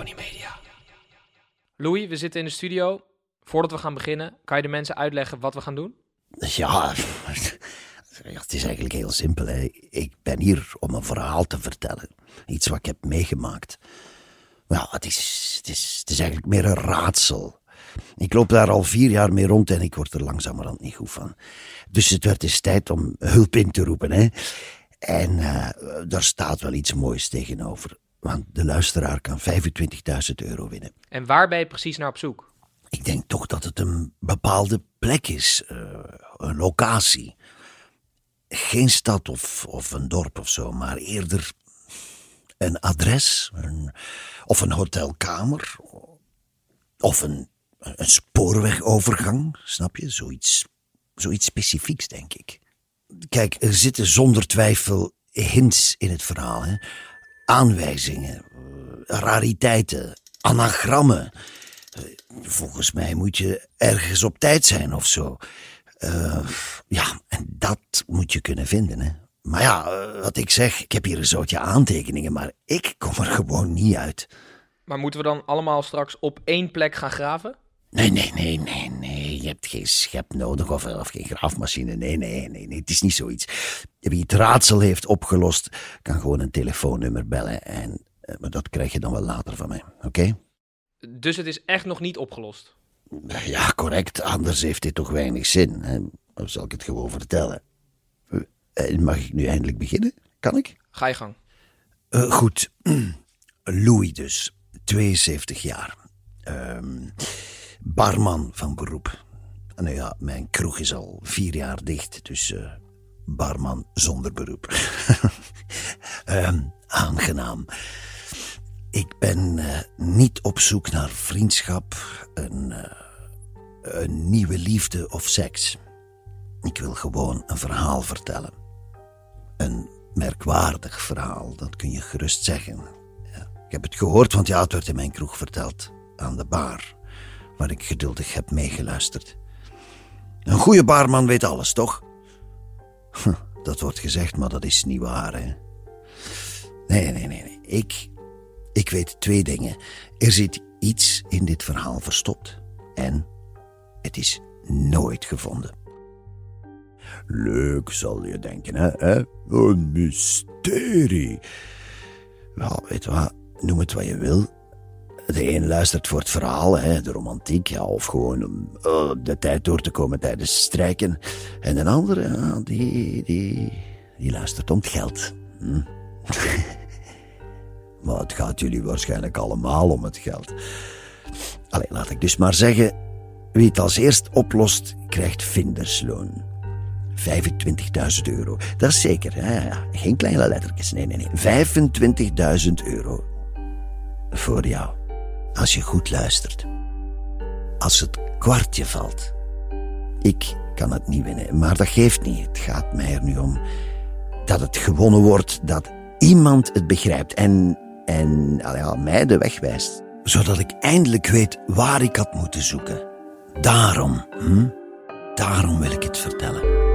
Tony Media. Louis, we zitten in de studio. Voordat we gaan beginnen, kan je de mensen uitleggen wat we gaan doen? Ja, het is eigenlijk heel simpel. Hè. Ik ben hier om een verhaal te vertellen. Iets wat ik heb meegemaakt. Het is, het is, het is eigenlijk meer een raadsel. Ik loop daar al vier jaar mee rond en ik word er langzamerhand niet goed van. Dus het werd eens tijd om hulp in te roepen. Hè. En uh, daar staat wel iets moois tegenover. Want de luisteraar kan 25.000 euro winnen. En waar ben je precies naar op zoek? Ik denk toch dat het een bepaalde plek is, uh, een locatie. Geen stad of, of een dorp of zo, maar eerder een adres, een, of een hotelkamer, of een, een spoorwegovergang, snap je? Zoiets, zoiets specifieks, denk ik. Kijk, er zitten zonder twijfel hints in het verhaal. Hè? Aanwijzingen, rariteiten, anagrammen. Volgens mij moet je ergens op tijd zijn of zo. Uh, ja, en dat moet je kunnen vinden, hè. Maar ja, wat ik zeg, ik heb hier een soortje aantekeningen, maar ik kom er gewoon niet uit. Maar moeten we dan allemaal straks op één plek gaan graven? Nee, nee, nee, nee, nee. Je hebt geen schep nodig of, of geen graafmachine. Nee, nee, nee, nee. Het is niet zoiets. Wie het raadsel heeft opgelost, kan gewoon een telefoonnummer bellen. En, maar dat krijg je dan wel later van mij, oké? Dus het is echt nog niet opgelost? Ja, correct. Anders heeft dit toch weinig zin. Hè? Dan zal ik het gewoon vertellen. Mag ik nu eindelijk beginnen? Kan ik? Ga je gang. Uh, goed. Louis dus. 72 jaar. Um, barman van beroep. Nou ja, mijn kroeg is al vier jaar dicht, dus uh, barman zonder beroep. um, aangenaam. Ik ben uh, niet op zoek naar vriendschap, een, uh, een nieuwe liefde of seks. Ik wil gewoon een verhaal vertellen. Een merkwaardig verhaal, dat kun je gerust zeggen. Ja, ik heb het gehoord, want ja, het werd in mijn kroeg verteld. Aan de bar, waar ik geduldig heb meegeluisterd. Een goede baarman weet alles, toch? Dat wordt gezegd, maar dat is niet waar, hè? Nee, nee, nee, nee. Ik, ik weet twee dingen. Er zit iets in dit verhaal verstopt. En het is nooit gevonden. Leuk, zal je denken, hè? Een mysterie. Wel, weet wat? Noem het wat je wil. De een luistert voor het verhaal, hè, de romantiek, ja, of gewoon om uh, de tijd door te komen tijdens strijken. En de andere, die, die, die luistert om het geld. Hm? maar het gaat jullie waarschijnlijk allemaal om het geld. Allee, laat ik dus maar zeggen, wie het als eerst oplost, krijgt vindersloon. 25.000 euro. Dat is zeker. Hè? Geen kleine lettertjes. Nee, nee, nee. 25.000 euro. Voor jou. Als je goed luistert. Als het kwartje valt. Ik kan het niet winnen, maar dat geeft niet. Het gaat mij er nu om dat het gewonnen wordt, dat iemand het begrijpt en, en allee, mij de weg wijst. Zodat ik eindelijk weet waar ik had moeten zoeken. Daarom, hm? daarom wil ik het vertellen.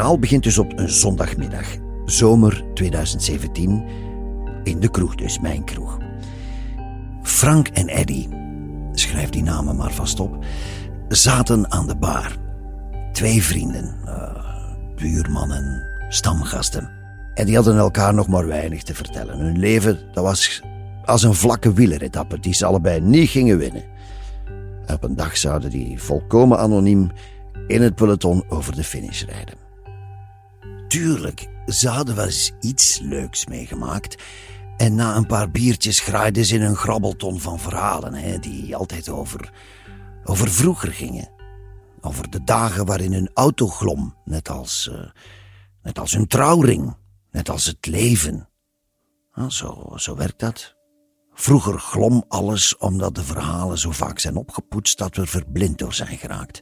Verhaal begint dus op een zondagmiddag, zomer 2017, in de kroeg dus, mijn kroeg. Frank en Eddy, schrijf die namen maar vast op, zaten aan de bar. Twee vrienden, uh, buurman en stamgasten. En die hadden elkaar nog maar weinig te vertellen. Hun leven, dat was als een vlakke wieleretappe die ze allebei niet gingen winnen. Op een dag zouden die volkomen anoniem in het peloton over de finish rijden. Tuurlijk, ze hadden wel eens iets leuks meegemaakt. En na een paar biertjes graaiden ze in een grabbelton van verhalen, hè, die altijd over, over vroeger gingen. Over de dagen waarin hun auto glom, net als, uh, net als hun trouwring, net als het leven. Zo, zo werkt dat. Vroeger glom alles omdat de verhalen zo vaak zijn opgepoetst dat we verblind door zijn geraakt.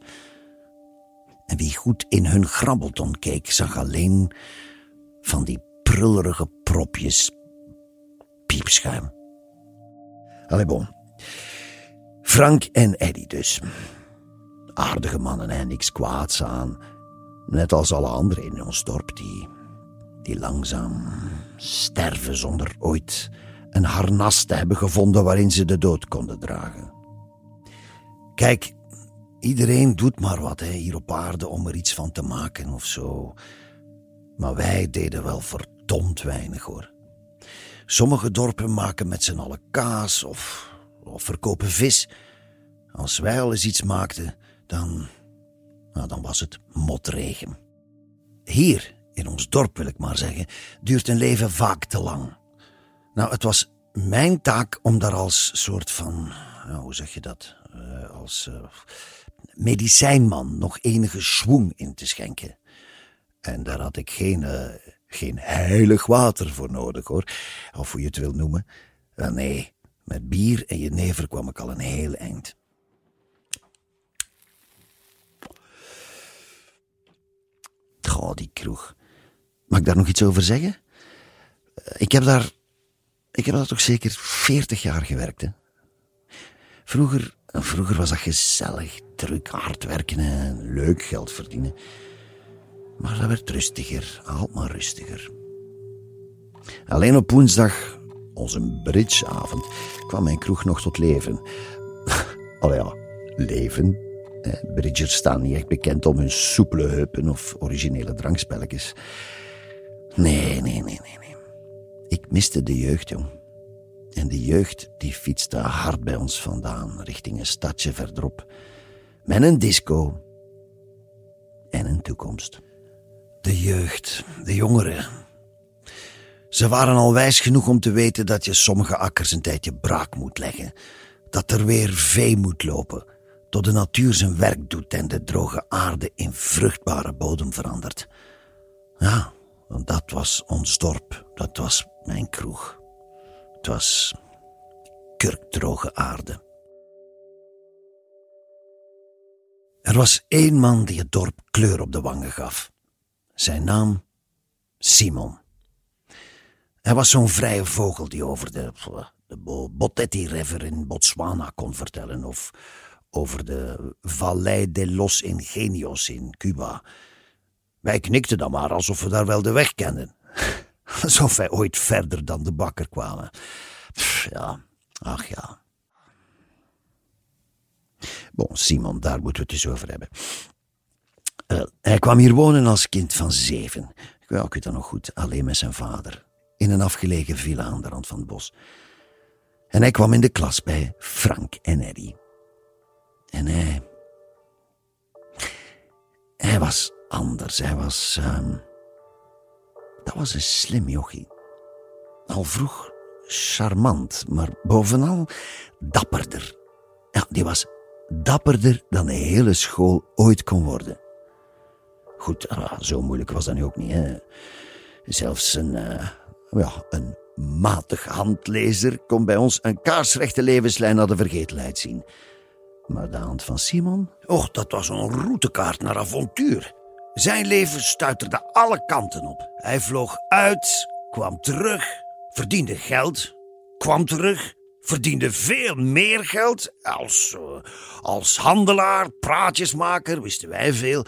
En wie goed in hun grabbelton keek, zag alleen van die prullerige propjes piepschuim. Allee, bon. Frank en Eddie dus. Aardige mannen en niks kwaads aan. Net als alle anderen in ons dorp die, die langzaam sterven zonder ooit een harnas te hebben gevonden waarin ze de dood konden dragen. Kijk, iedereen doet maar wat hè, hier op aarde om er iets van te maken of zo. Maar wij deden wel verdomd weinig hoor. Sommige dorpen maken met z'n allen kaas of, of verkopen vis. Als wij al eens iets maakten, dan, nou, dan was het motregen. Hier, in ons dorp wil ik maar zeggen, duurt een leven vaak te lang. Nou, het was mijn taak om daar als soort van, nou, hoe zeg je dat, uh, als uh, medicijnman nog enige schwung in te schenken. En daar had ik geen, uh, geen heilig water voor nodig, hoor. Of hoe je het wil noemen. Wel, nee, met bier en jenever kwam ik al een heel eind. Goh, die kroeg. Mag ik daar nog iets over zeggen? Ik heb daar ik heb daar toch zeker veertig jaar gewerkt. Hè? Vroeger, vroeger was dat gezellig, druk, hard werken en leuk geld verdienen. Maar dat werd rustiger, altijd maar rustiger. Alleen op woensdag, onze bridgeavond, kwam mijn kroeg nog tot leven. Al ja, leven. Bridgers staan niet echt bekend om hun soepele heupen of originele drankspelletjes. Nee, nee, nee, nee. Ik miste de jeugd, jong. En de jeugd die fietste hard bij ons vandaan, richting een stadje verderop. Met een disco en een toekomst. De jeugd, de jongeren. Ze waren al wijs genoeg om te weten dat je sommige akkers een tijdje braak moet leggen. Dat er weer vee moet lopen, tot de natuur zijn werk doet en de droge aarde in vruchtbare bodem verandert. Ja, dat was ons dorp, dat was mijn kroeg. Het was kurkdroge aarde. Er was één man die het dorp kleur op de wangen gaf. Zijn naam Simon. Hij was zo'n vrije vogel die over de, de Botetti River in Botswana kon vertellen of over de Vallei de los Ingenios in Cuba. Wij knikten dan maar alsof we daar wel de weg kenden. Alsof wij ooit verder dan de bakker kwamen. ja, ach ja. Bon, Simon, daar moeten we het eens over hebben. Uh, hij kwam hier wonen als kind van zeven. Ik weet het nog goed, alleen met zijn vader. In een afgelegen villa aan de rand van het bos. En hij kwam in de klas bij Frank en Eddie. En hij. Hij was anders. Hij was. Um, dat was een slim jochie. Al vroeg charmant, maar bovenal dapperder. Ja, die was dapperder dan de hele school ooit kon worden. Goed, ah, zo moeilijk was dat nu ook niet. Hè. Zelfs een, uh, ja, een matig handlezer kon bij ons een kaarsrechte levenslijn naar de vergetelheid zien. Maar de hand van Simon? Och, dat was een routekaart naar avontuur. Zijn leven stuiterde alle kanten op. Hij vloog uit, kwam terug, verdiende geld, kwam terug, verdiende veel meer geld. Als, uh, als handelaar, praatjesmaker wisten wij veel.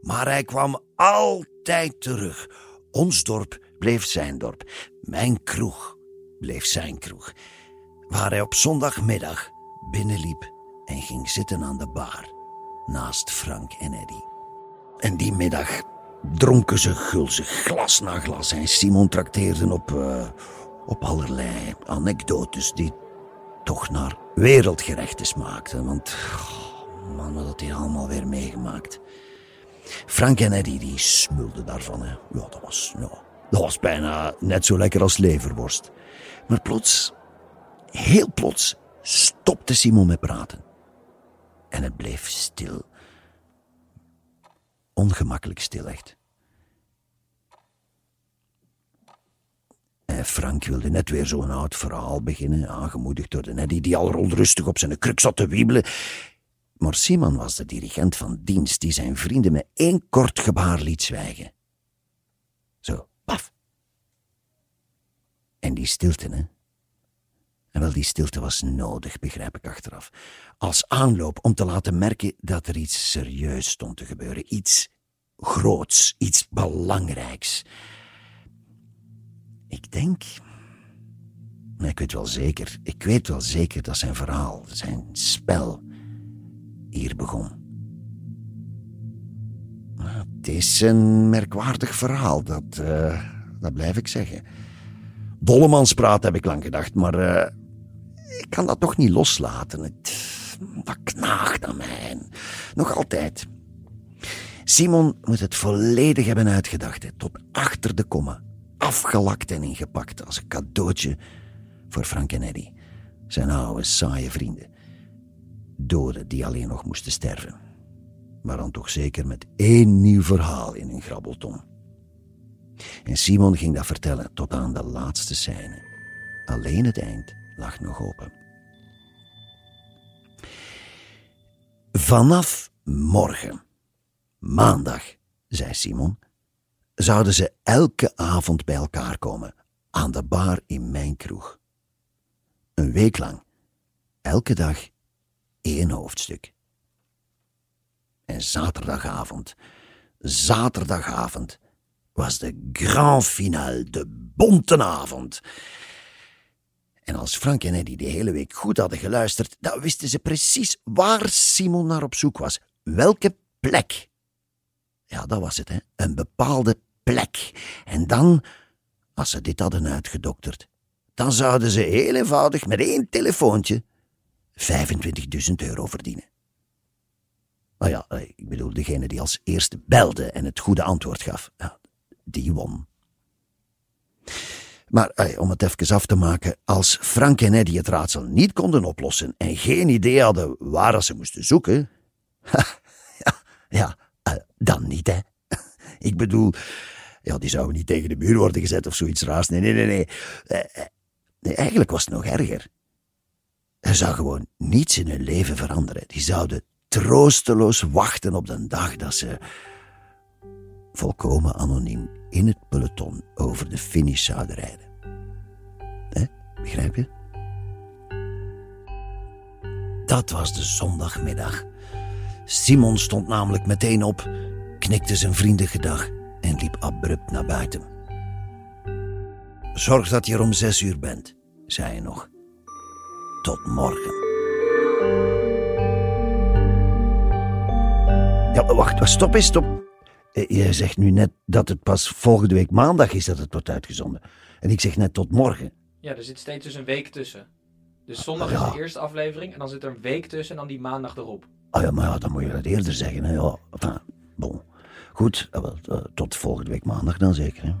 Maar hij kwam altijd terug. Ons dorp bleef zijn dorp. Mijn kroeg bleef zijn kroeg. Waar hij op zondagmiddag binnenliep en ging zitten aan de bar. Naast Frank en Eddie. En die middag dronken ze gulzig glas na glas en Simon trakteerde op, uh, op allerlei anekdotes die toch naar wereldgerechten smaakten. Want, oh, man, wat had hij allemaal weer meegemaakt. Frank en Eddie die smulden daarvan. Hè. Ja, dat was, ja, dat was bijna net zo lekker als leverworst. Maar plots, heel plots, stopte Simon met praten. En het bleef stil ongemakkelijk stil echt. En Frank wilde net weer zo'n oud verhaal beginnen, aangemoedigd door de Neddy, die al rolrustig op zijn kruk zat te wiebelen. Maar Simon was de dirigent van dienst die zijn vrienden met één kort gebaar liet zwijgen. Zo, paf. En die stilte, hè? En wel, die stilte was nodig, begrijp ik achteraf. Als aanloop om te laten merken dat er iets serieus stond te gebeuren. Iets groots, iets belangrijks. Ik denk. Ik weet wel zeker, ik weet wel zeker dat zijn verhaal, zijn spel, hier begon. Het is een merkwaardig verhaal, dat, uh, dat blijf ik zeggen. Dollemanspraat heb ik lang gedacht, maar uh, ik kan dat toch niet loslaten. Het, dat knaagt aan mij. Nog altijd. Simon moet het volledig hebben uitgedacht, tot achter de komma. Afgelakt en ingepakt als een cadeautje voor Frank en Eddie. Zijn oude, saaie vrienden. Doden die alleen nog moesten sterven. Maar dan toch zeker met één nieuw verhaal in hun grabbelton. En Simon ging dat vertellen tot aan de laatste scène. Alleen het eind lag nog open. Vanaf morgen, maandag, zei Simon, zouden ze elke avond bij elkaar komen aan de bar in mijn kroeg. Een week lang, elke dag één hoofdstuk. En zaterdagavond, zaterdagavond was de grand finale, de bontenavond. En als Frank en Eddie de hele week goed hadden geluisterd, dan wisten ze precies waar Simon naar op zoek was. Welke plek. Ja, dat was het, hè. Een bepaalde plek. En dan, als ze dit hadden uitgedokterd, dan zouden ze heel eenvoudig met één telefoontje 25.000 euro verdienen. Nou ja, eh, ik bedoel, degene die als eerste belde en het goede antwoord gaf, die won. Maar eh, om het even af te maken, als Frank en Eddie het raadsel niet konden oplossen en geen idee hadden waar ze moesten zoeken, ja, ja uh, dan niet, hè. Ik bedoel, ja, die zouden niet tegen de muur worden gezet of zoiets raars. Nee, nee, nee, nee. Uh, nee eigenlijk was het nog erger. Er zou gewoon niets in hun leven veranderen. Die zouden troosteloos wachten op de dag dat ze volkomen anoniem in het peloton over de finish zouden rijden. Begrijp je? Dat was de zondagmiddag. Simon stond namelijk meteen op, knikte zijn vrienden gedag en liep abrupt naar buiten. Zorg dat je er om zes uur bent, zei hij nog. Tot morgen. Ja, wacht, stop eens, stop. Eh, je zegt nu net dat het pas volgende week maandag is dat het wordt uitgezonden. En ik zeg net tot morgen. Ja, er zit steeds dus een week tussen. Dus zondag is de eerste aflevering en dan zit er een week tussen en dan die maandag erop. Ah ja, maar ja, dan moet je dat eerder zeggen. Hè. Ja, enfin, bon. Goed, eh, tot volgende week maandag dan zeker. Hè.